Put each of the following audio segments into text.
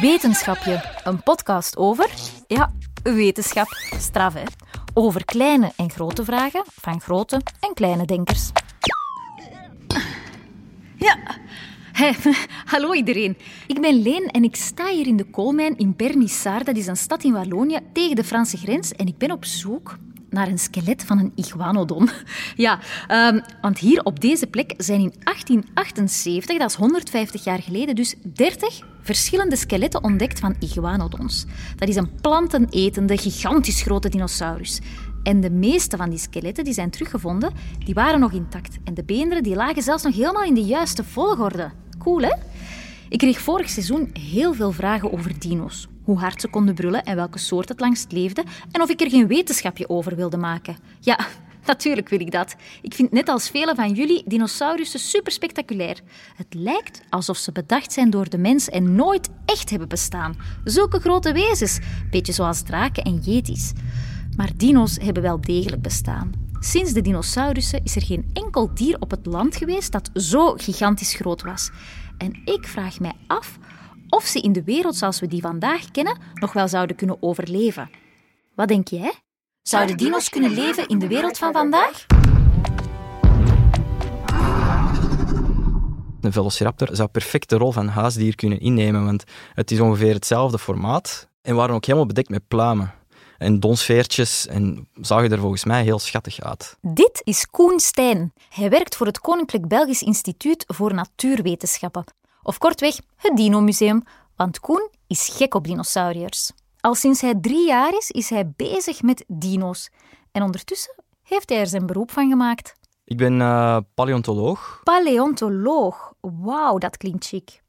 Wetenschapje, een podcast over, ja, wetenschap, straf hè. Over kleine en grote vragen van grote en kleine denkers. Ja, Hey, hallo iedereen. Ik ben Leen en ik sta hier in de koolmijn in Bernissart. Dat is een stad in Wallonië tegen de Franse grens. En ik ben op zoek naar een skelet van een iguanodon. Ja, um, want hier op deze plek zijn in 1878, dat is 150 jaar geleden, dus 30 verschillende skeletten ontdekt van iguanodons. Dat is een plantenetende, gigantisch grote dinosaurus. En de meeste van die skeletten die zijn teruggevonden, die waren nog intact. En de beenderen die lagen zelfs nog helemaal in de juiste volgorde. Cool, hè? Ik kreeg vorig seizoen heel veel vragen over dino's. Hoe hard ze konden brullen en welke soort het langst leefde. En of ik er geen wetenschapje over wilde maken. Ja, natuurlijk wil ik dat. Ik vind net als velen van jullie dinosaurussen super spectaculair. Het lijkt alsof ze bedacht zijn door de mens en nooit echt hebben bestaan. Zulke grote wezens. Beetje zoals draken en yetis. Maar dino's hebben wel degelijk bestaan. Sinds de dinosaurussen is er geen enkel dier op het land geweest dat zo gigantisch groot was. En ik vraag mij af of ze in de wereld zoals we die vandaag kennen nog wel zouden kunnen overleven. Wat denk jij? Zouden dino's kunnen leven in de wereld van vandaag? Een velociraptor zou perfect de rol van huisdier kunnen innemen, want het is ongeveer hetzelfde formaat en waren ook helemaal bedekt met pluimen en donsveertjes en zagen er volgens mij heel schattig uit. Dit is Koen Stijn. Hij werkt voor het Koninklijk Belgisch Instituut voor Natuurwetenschappen. Of kortweg, het Dino Museum, want Koen is gek op dinosauriërs. Al sinds hij drie jaar is, is hij bezig met dino's. En ondertussen heeft hij er zijn beroep van gemaakt. Ik ben uh, paleontoloog. Paleontoloog. Wauw, dat klinkt chic.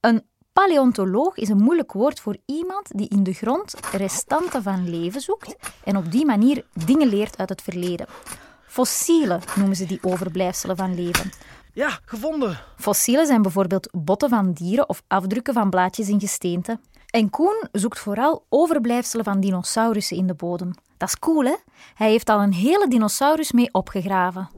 Een Paleontoloog is een moeilijk woord voor iemand die in de grond restanten van leven zoekt en op die manier dingen leert uit het verleden. Fossielen noemen ze die overblijfselen van leven. Ja, gevonden. Fossielen zijn bijvoorbeeld botten van dieren of afdrukken van blaadjes in gesteente. En Koen zoekt vooral overblijfselen van dinosaurussen in de bodem. Dat is cool, hè? Hij heeft al een hele dinosaurus mee opgegraven.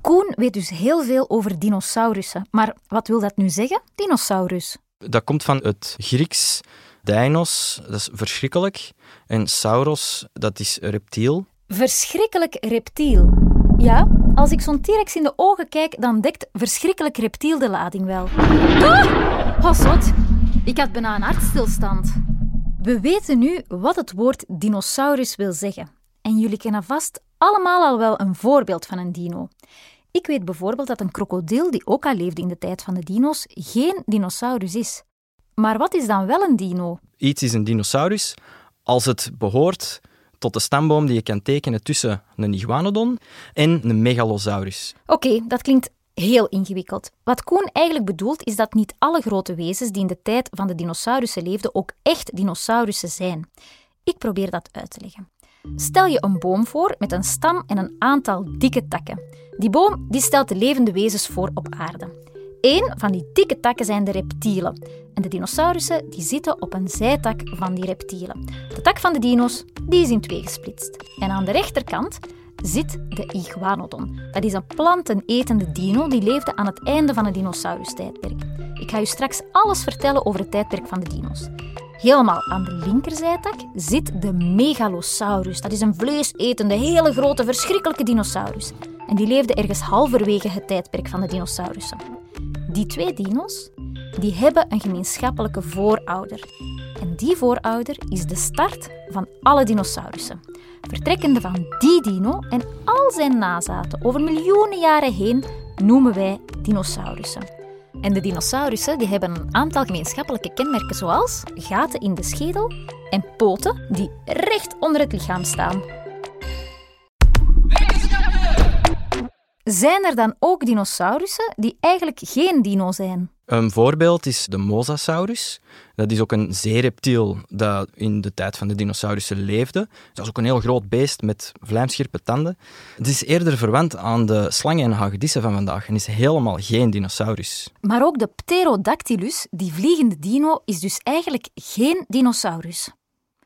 Koen weet dus heel veel over dinosaurussen. Maar wat wil dat nu zeggen, dinosaurus? Dat komt van het Grieks. Dinos, dat is verschrikkelijk. En sauros, dat is reptiel. Verschrikkelijk reptiel. Ja, als ik zo'n T-rex in de ogen kijk, dan dekt verschrikkelijk reptiel de lading wel. Ah! Oh, zot. Ik had bijna een hartstilstand. We weten nu wat het woord dinosaurus wil zeggen. En jullie kennen vast allemaal al wel een voorbeeld van een dino. Ik weet bijvoorbeeld dat een krokodil, die ook al leefde in de tijd van de dino's, geen dinosaurus is. Maar wat is dan wel een dino? Iets is een dinosaurus als het behoort tot de stamboom die je kan tekenen tussen een iguanodon en een megalosaurus. Oké, dat klinkt heel ingewikkeld. Wat Koen eigenlijk bedoelt is dat niet alle grote wezens die in de tijd van de dinosaurussen leefden ook echt dinosaurussen zijn. Ik probeer dat uit te leggen. Stel je een boom voor met een stam en een aantal dikke takken. Die boom die stelt de levende wezens voor op aarde. Eén van die dikke takken zijn de reptielen. En de dinosaurussen die zitten op een zijtak van die reptielen. De tak van de dino's die is in twee gesplitst. En aan de rechterkant zit de iguanodon. Dat is een plantenetende dino die leefde aan het einde van het dinosaurustijdperk. Ik ga u straks alles vertellen over het tijdperk van de dino's. Helemaal aan de linkerzijtak zit de Megalosaurus. Dat is een vleesetende, hele grote, verschrikkelijke dinosaurus. En die leefde ergens halverwege het tijdperk van de dinosaurussen. Die twee dino's die hebben een gemeenschappelijke voorouder. En die voorouder is de start van alle dinosaurussen. Vertrekkende van die dino en al zijn nazaten over miljoenen jaren heen noemen wij dinosaurussen. En de dinosaurussen die hebben een aantal gemeenschappelijke kenmerken zoals gaten in de schedel en poten die recht onder het lichaam staan. Zijn er dan ook dinosaurussen die eigenlijk geen dino zijn? Een voorbeeld is de Mosasaurus. Dat is ook een zeereptiel dat in de tijd van de dinosaurussen leefde. Dat is ook een heel groot beest met vlijmscherpe tanden. Het is eerder verwant aan de slangen en hagedissen van vandaag en is helemaal geen dinosaurus. Maar ook de Pterodactylus, die vliegende dino, is dus eigenlijk geen dinosaurus.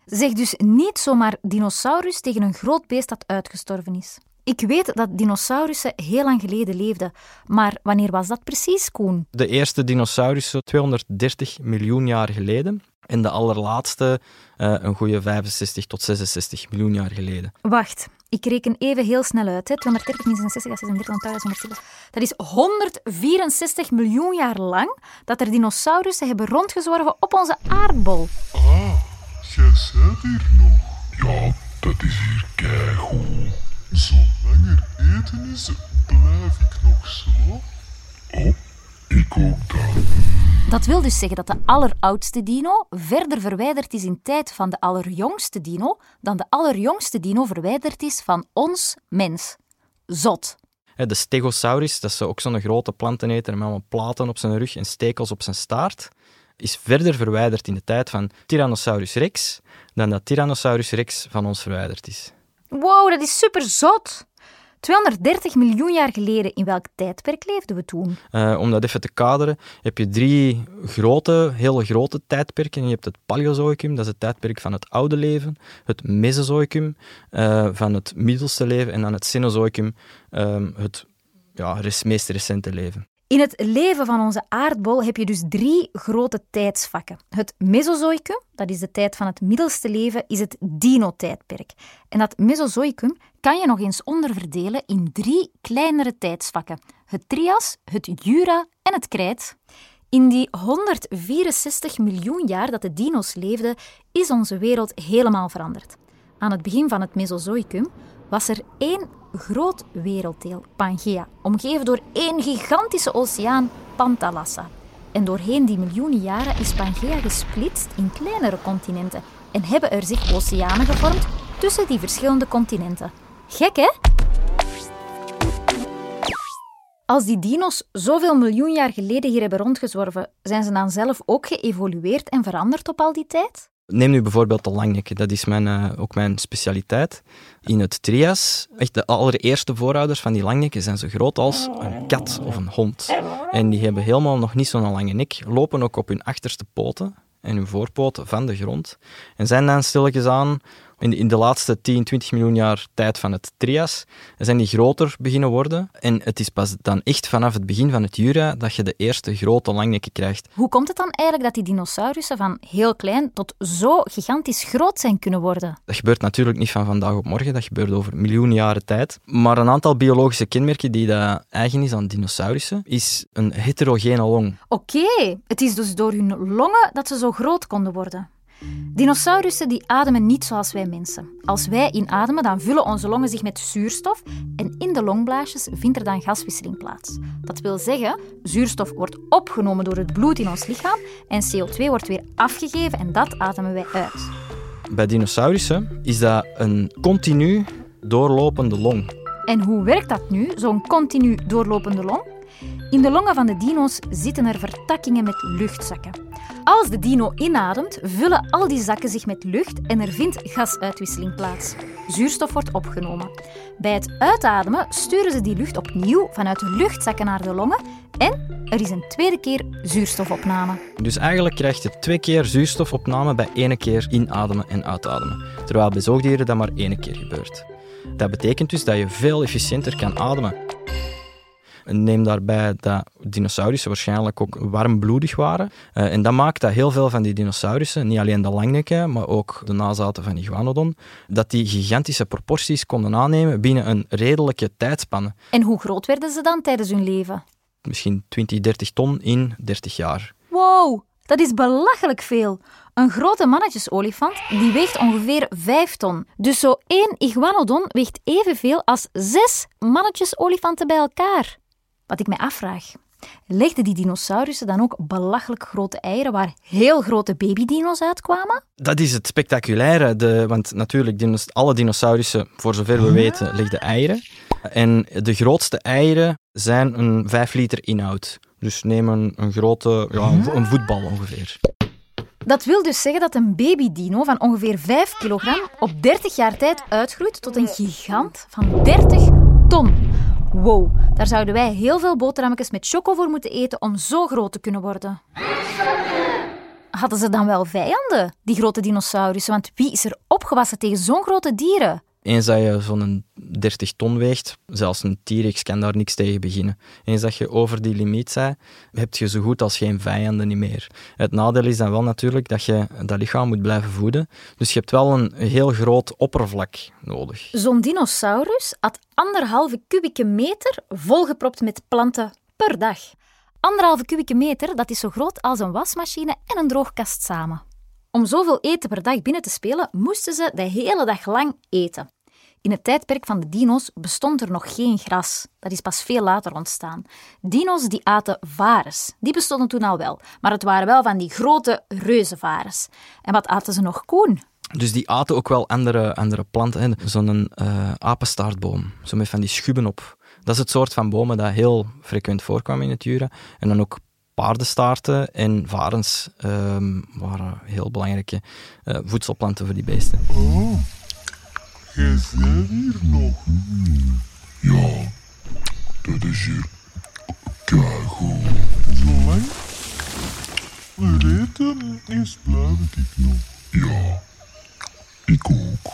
Zeg dus niet zomaar dinosaurus tegen een groot beest dat uitgestorven is. Ik weet dat dinosaurussen heel lang geleden leefden, maar wanneer was dat precies, Koen? De eerste dinosaurussen 230 miljoen jaar geleden. En de allerlaatste uh, een goede 65 tot 66 miljoen jaar geleden. Wacht, ik reken even heel snel uit. Hè. 230 min 66, 36, 120. Dat is 164 miljoen jaar lang dat er dinosaurussen hebben rondgezworven op onze aardbol. Ah, jij bent hier nog. Ja, dat is hier keigoed. Zolang er eten is, blijf ik nog slapen. Oh, ik ook dan. Dat wil dus zeggen dat de alleroudste dino verder verwijderd is in tijd van de allerjongste dino dan de allerjongste dino verwijderd is van ons mens. Zot. De Stegosaurus, dat is ook zo'n grote planteneter met allemaal platen op zijn rug en stekels op zijn staart, is verder verwijderd in de tijd van Tyrannosaurus rex dan dat Tyrannosaurus rex van ons verwijderd is. Wow, dat is super zot. 230 miljoen jaar geleden, in welk tijdperk leefden we toen? Uh, om dat even te kaderen, heb je drie grote, hele grote tijdperken. Je hebt het Paleozoïcum, dat is het tijdperk van het oude leven. Het Mesozoïcum, uh, van het middelste leven. En dan het Cenozoïcum, uh, het ja, meest recente leven. In het leven van onze aardbol heb je dus drie grote tijdsvakken. Het Mesozoïcum, dat is de tijd van het middelste leven, is het dino-tijdperk. En dat Mesozoïcum kan je nog eens onderverdelen in drie kleinere tijdsvakken. Het Trias, het Jura en het Krijt. In die 164 miljoen jaar dat de dino's leefden, is onze wereld helemaal veranderd. Aan het begin van het Mesozoïcum was er één groot werelddeel, Pangea, omgeven door één gigantische oceaan, Pantalassa. En doorheen die miljoenen jaren is Pangea gesplitst in kleinere continenten en hebben er zich oceanen gevormd tussen die verschillende continenten. Gek, hè? Als die dino's zoveel miljoen jaar geleden hier hebben rondgezworven, zijn ze dan zelf ook geëvolueerd en veranderd op al die tijd? Neem nu bijvoorbeeld de langnekken, dat is mijn, uh, ook mijn specialiteit. In het trias, echt de allereerste voorouders van die langnekken zijn zo groot als een kat of een hond. En die hebben helemaal nog niet zo'n lange nek, lopen ook op hun achterste poten en hun voorpoten van de grond. En zijn dan stilletjes aan in de, in de laatste 10, 20 miljoen jaar tijd van het Trias zijn die groter beginnen worden. En het is pas dan echt vanaf het begin van het Jura dat je de eerste grote langnekken krijgt. Hoe komt het dan eigenlijk dat die dinosaurussen van heel klein tot zo gigantisch groot zijn kunnen worden? Dat gebeurt natuurlijk niet van vandaag op morgen, dat gebeurt over miljoenen jaren tijd. Maar een aantal biologische kenmerken die dat eigen is aan dinosaurussen, is een heterogene long. Oké, het is dus door hun longen dat ze zo groot konden worden. Dinosaurussen die ademen niet zoals wij mensen. Als wij inademen, dan vullen onze longen zich met zuurstof en in de longblaasjes vindt er dan gaswisseling plaats. Dat wil zeggen, zuurstof wordt opgenomen door het bloed in ons lichaam en CO2 wordt weer afgegeven en dat ademen wij uit. Bij dinosaurussen is dat een continu doorlopende long. En hoe werkt dat nu, zo'n continu doorlopende long? In de longen van de dino's zitten er vertakkingen met luchtzakken. Als de dino inademt, vullen al die zakken zich met lucht en er vindt gasuitwisseling plaats. Zuurstof wordt opgenomen. Bij het uitademen sturen ze die lucht opnieuw vanuit de luchtzakken naar de longen en er is een tweede keer zuurstofopname. Dus eigenlijk krijg je twee keer zuurstofopname bij één keer inademen en uitademen. Terwijl bij zoogdieren dat maar één keer gebeurt. Dat betekent dus dat je veel efficiënter kan ademen. Neem daarbij dat dinosaurussen waarschijnlijk ook warmbloedig waren. Uh, en dat maakt dat heel veel van die dinosaurussen, niet alleen de langnekken, maar ook de nazaten van Iguanodon, dat die gigantische proporties konden aannemen binnen een redelijke tijdspanne. En hoe groot werden ze dan tijdens hun leven? Misschien 20, 30 ton in 30 jaar. Wow, dat is belachelijk veel. Een grote mannetjesolifant die weegt ongeveer 5 ton. Dus zo één iguanodon weegt evenveel als zes mannetjesolifanten bij elkaar. Wat ik mij afvraag, legden die dinosaurussen dan ook belachelijk grote eieren waar heel grote babydino's uitkwamen? Dat is het spectaculaire, de, want natuurlijk, alle dinosaurussen, voor zover we weten, legden eieren. En de grootste eieren zijn een 5 liter inhoud. Dus neem een, een grote, ja, een voetbal ongeveer. Dat wil dus zeggen dat een babydino van ongeveer 5 kilogram op 30 jaar tijd uitgroeit tot een gigant van 30 ton. Wow, daar zouden wij heel veel boterhammetjes met choco voor moeten eten om zo groot te kunnen worden. Hadden ze dan wel vijanden, die grote dinosaurussen? Want wie is er opgewassen tegen zo'n grote dieren? Eens dat je zo'n 30 ton weegt, zelfs een T-Rex kan daar niks tegen beginnen. Eens dat je over die limiet bent, heb je zo goed als geen vijanden meer. Het nadeel is dan wel natuurlijk dat je dat lichaam moet blijven voeden. Dus je hebt wel een heel groot oppervlak nodig. Zo'n dinosaurus had anderhalve kubieke meter volgepropt met planten per dag. Anderhalve kubieke meter, dat is zo groot als een wasmachine en een droogkast samen. Om zoveel eten per dag binnen te spelen, moesten ze de hele dag lang eten. In het tijdperk van de dino's bestond er nog geen gras. Dat is pas veel later ontstaan. Dino's die aten varens. Die bestonden toen al wel, maar het waren wel van die grote reuzenvarens. En wat aten ze nog? Koen. Dus die aten ook wel andere, andere planten. Zo'n uh, apenstaartboom, zo met van die schubben op. Dat is het soort van bomen dat heel frequent voorkwam in het Jura. En dan ook paardenstaarten en varens um, waren heel belangrijke uh, voedselplanten voor die beesten. Oh, jij bent hier nog? Ja, dat is hier keigoed. Zolang we eten is, blijf ik nog. Ja, ik ook.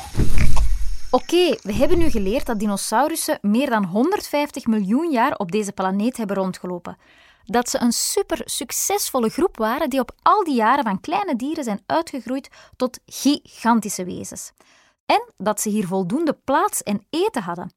Oké, we hebben nu geleerd dat dinosaurussen meer dan 150 miljoen jaar op deze planeet hebben rondgelopen dat ze een super succesvolle groep waren die op al die jaren van kleine dieren zijn uitgegroeid tot gigantische wezens. En dat ze hier voldoende plaats en eten hadden.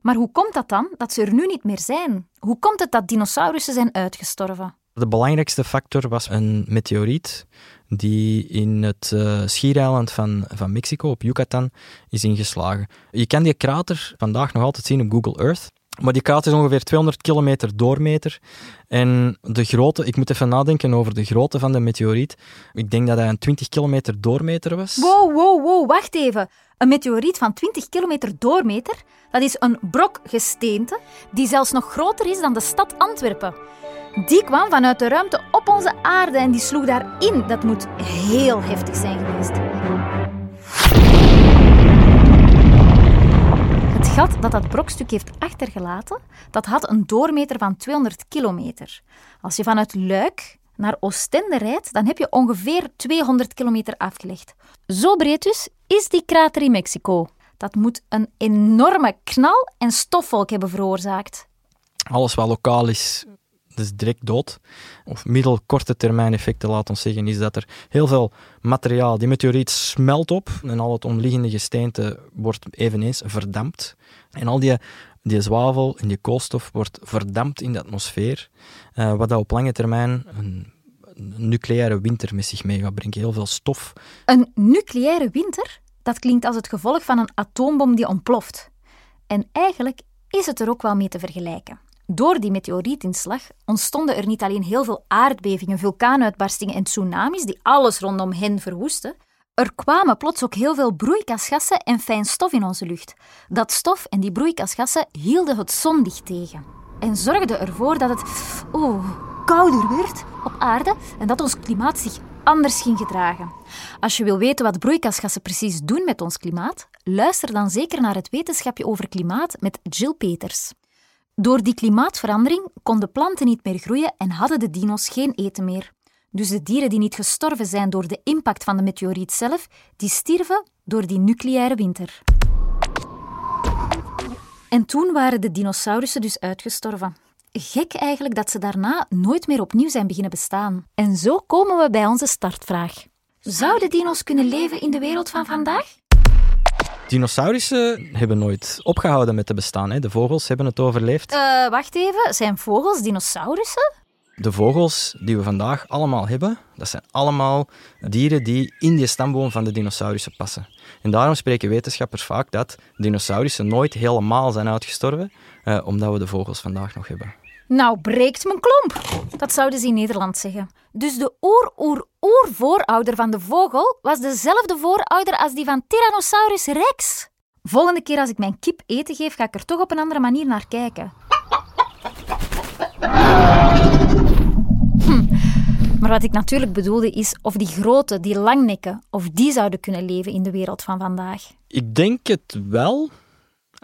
Maar hoe komt dat dan dat ze er nu niet meer zijn? Hoe komt het dat dinosaurussen zijn uitgestorven? De belangrijkste factor was een meteoriet die in het uh, schiereiland van, van Mexico, op Yucatan, is ingeslagen. Je kan die krater vandaag nog altijd zien op Google Earth. Maar die krater is ongeveer 200 kilometer doormeter. En de grootte, ik moet even nadenken over de grootte van de meteoriet. Ik denk dat hij een 20 kilometer doormeter was. Wow, wow, wow, wacht even. Een meteoriet van 20 kilometer doormeter, dat is een brok gesteente die zelfs nog groter is dan de stad Antwerpen. Die kwam vanuit de ruimte op onze aarde en die sloeg daarin. Dat moet heel heftig zijn geweest. Gat dat dat brokstuk heeft achtergelaten, dat had een doormeter van 200 kilometer. Als je vanuit Luik naar Oostende rijdt, dan heb je ongeveer 200 kilometer afgelegd. Zo breed dus is die krater in Mexico. Dat moet een enorme knal en stofwolk hebben veroorzaakt. Alles wat lokaal is, is direct dood. Of middelkorte termijn effecten, laat ons zeggen, is dat er heel veel materiaal, die meteoriet smelt op en al het omliggende gesteente wordt eveneens verdampt. En al die, die zwavel en die koolstof wordt verdampt in de atmosfeer, uh, wat dat op lange termijn een, een nucleaire winter met zich mee gaat brengen. Heel veel stof. Een nucleaire winter? Dat klinkt als het gevolg van een atoombom die ontploft. En eigenlijk is het er ook wel mee te vergelijken. Door die meteorietinslag ontstonden er niet alleen heel veel aardbevingen, vulkaanuitbarstingen en tsunamis die alles rondom hen verwoesten, er kwamen plots ook heel veel broeikasgassen en fijn stof in onze lucht. Dat stof en die broeikasgassen hielden het zonlicht tegen en zorgden ervoor dat het oh, kouder werd op aarde en dat ons klimaat zich anders ging gedragen. Als je wil weten wat broeikasgassen precies doen met ons klimaat, luister dan zeker naar het wetenschapje over klimaat met Jill Peters. Door die klimaatverandering konden planten niet meer groeien en hadden de dino's geen eten meer. Dus de dieren die niet gestorven zijn door de impact van de meteoriet zelf, die stierven door die nucleaire winter. En toen waren de dinosaurussen dus uitgestorven. Gek eigenlijk dat ze daarna nooit meer opnieuw zijn beginnen bestaan. En zo komen we bij onze startvraag. Zouden dino's kunnen leven in de wereld van vandaag? Dinosaurussen hebben nooit opgehouden met te bestaan. Hè. De vogels hebben het overleefd. Uh, wacht even, zijn vogels dinosaurussen? De vogels die we vandaag allemaal hebben, dat zijn allemaal dieren die in die stamboom van de dinosaurussen passen. En daarom spreken wetenschappers vaak dat dinosaurussen nooit helemaal zijn uitgestorven, eh, omdat we de vogels vandaag nog hebben. Nou, breekt mijn klomp. Dat zouden ze in Nederland zeggen. Dus de oer-oer-oer-voorouder van de vogel was dezelfde voorouder als die van Tyrannosaurus rex. Volgende keer als ik mijn kip eten geef, ga ik er toch op een andere manier naar kijken. Hm. Maar wat ik natuurlijk bedoelde is of die grote, die langnekken, of die zouden kunnen leven in de wereld van vandaag. Ik denk het wel.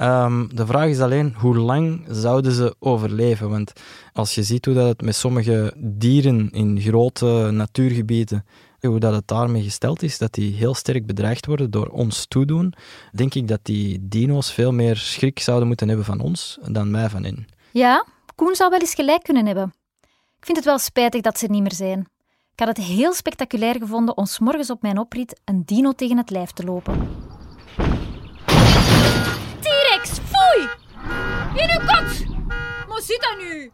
Um, de vraag is alleen, hoe lang zouden ze overleven? Want als je ziet hoe dat het met sommige dieren in grote natuurgebieden hoe dat het daarmee gesteld is, dat die heel sterk bedreigd worden door ons toedoen, denk ik dat die dino's veel meer schrik zouden moeten hebben van ons dan mij van hen. Ja, Koen zou wel eens gelijk kunnen hebben. Ik vind het wel spijtig dat ze er niet meer zijn. Ik had het heel spectaculair gevonden om 's morgens op mijn oprit een dino tegen het lijf te lopen. Foei! In uw kot! Maar zit nu?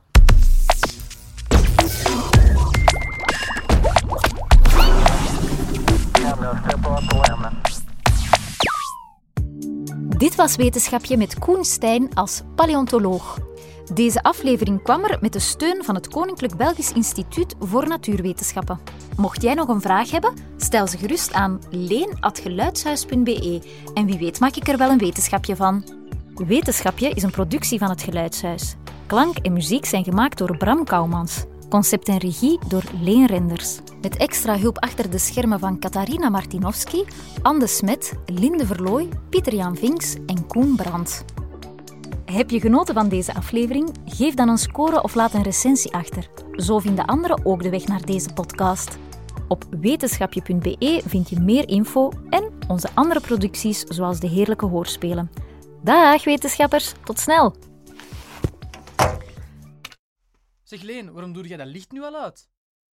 Dit was Wetenschapje met Koen Stijn als paleontoloog. Deze aflevering kwam er met de steun van het Koninklijk Belgisch Instituut voor Natuurwetenschappen. Mocht jij nog een vraag hebben, stel ze gerust aan leen.geluidshuis.be en wie weet maak ik er wel een wetenschapje van. Wetenschapje is een productie van het Geluidshuis. Klank en muziek zijn gemaakt door Bram Kouwmans. Concept en regie door Leen Renders. Met extra hulp achter de schermen van Katarina Martinovski, Anne Smet, Linde Verlooy, Pieter-Jan Vinks en Koen Brandt. Heb je genoten van deze aflevering? Geef dan een score of laat een recensie achter. Zo vinden anderen ook de weg naar deze podcast. Op wetenschapje.be vind je meer info en onze andere producties zoals de heerlijke hoorspelen. Dag wetenschappers, tot snel! Zeg Leen, waarom doe jij dat licht nu al uit?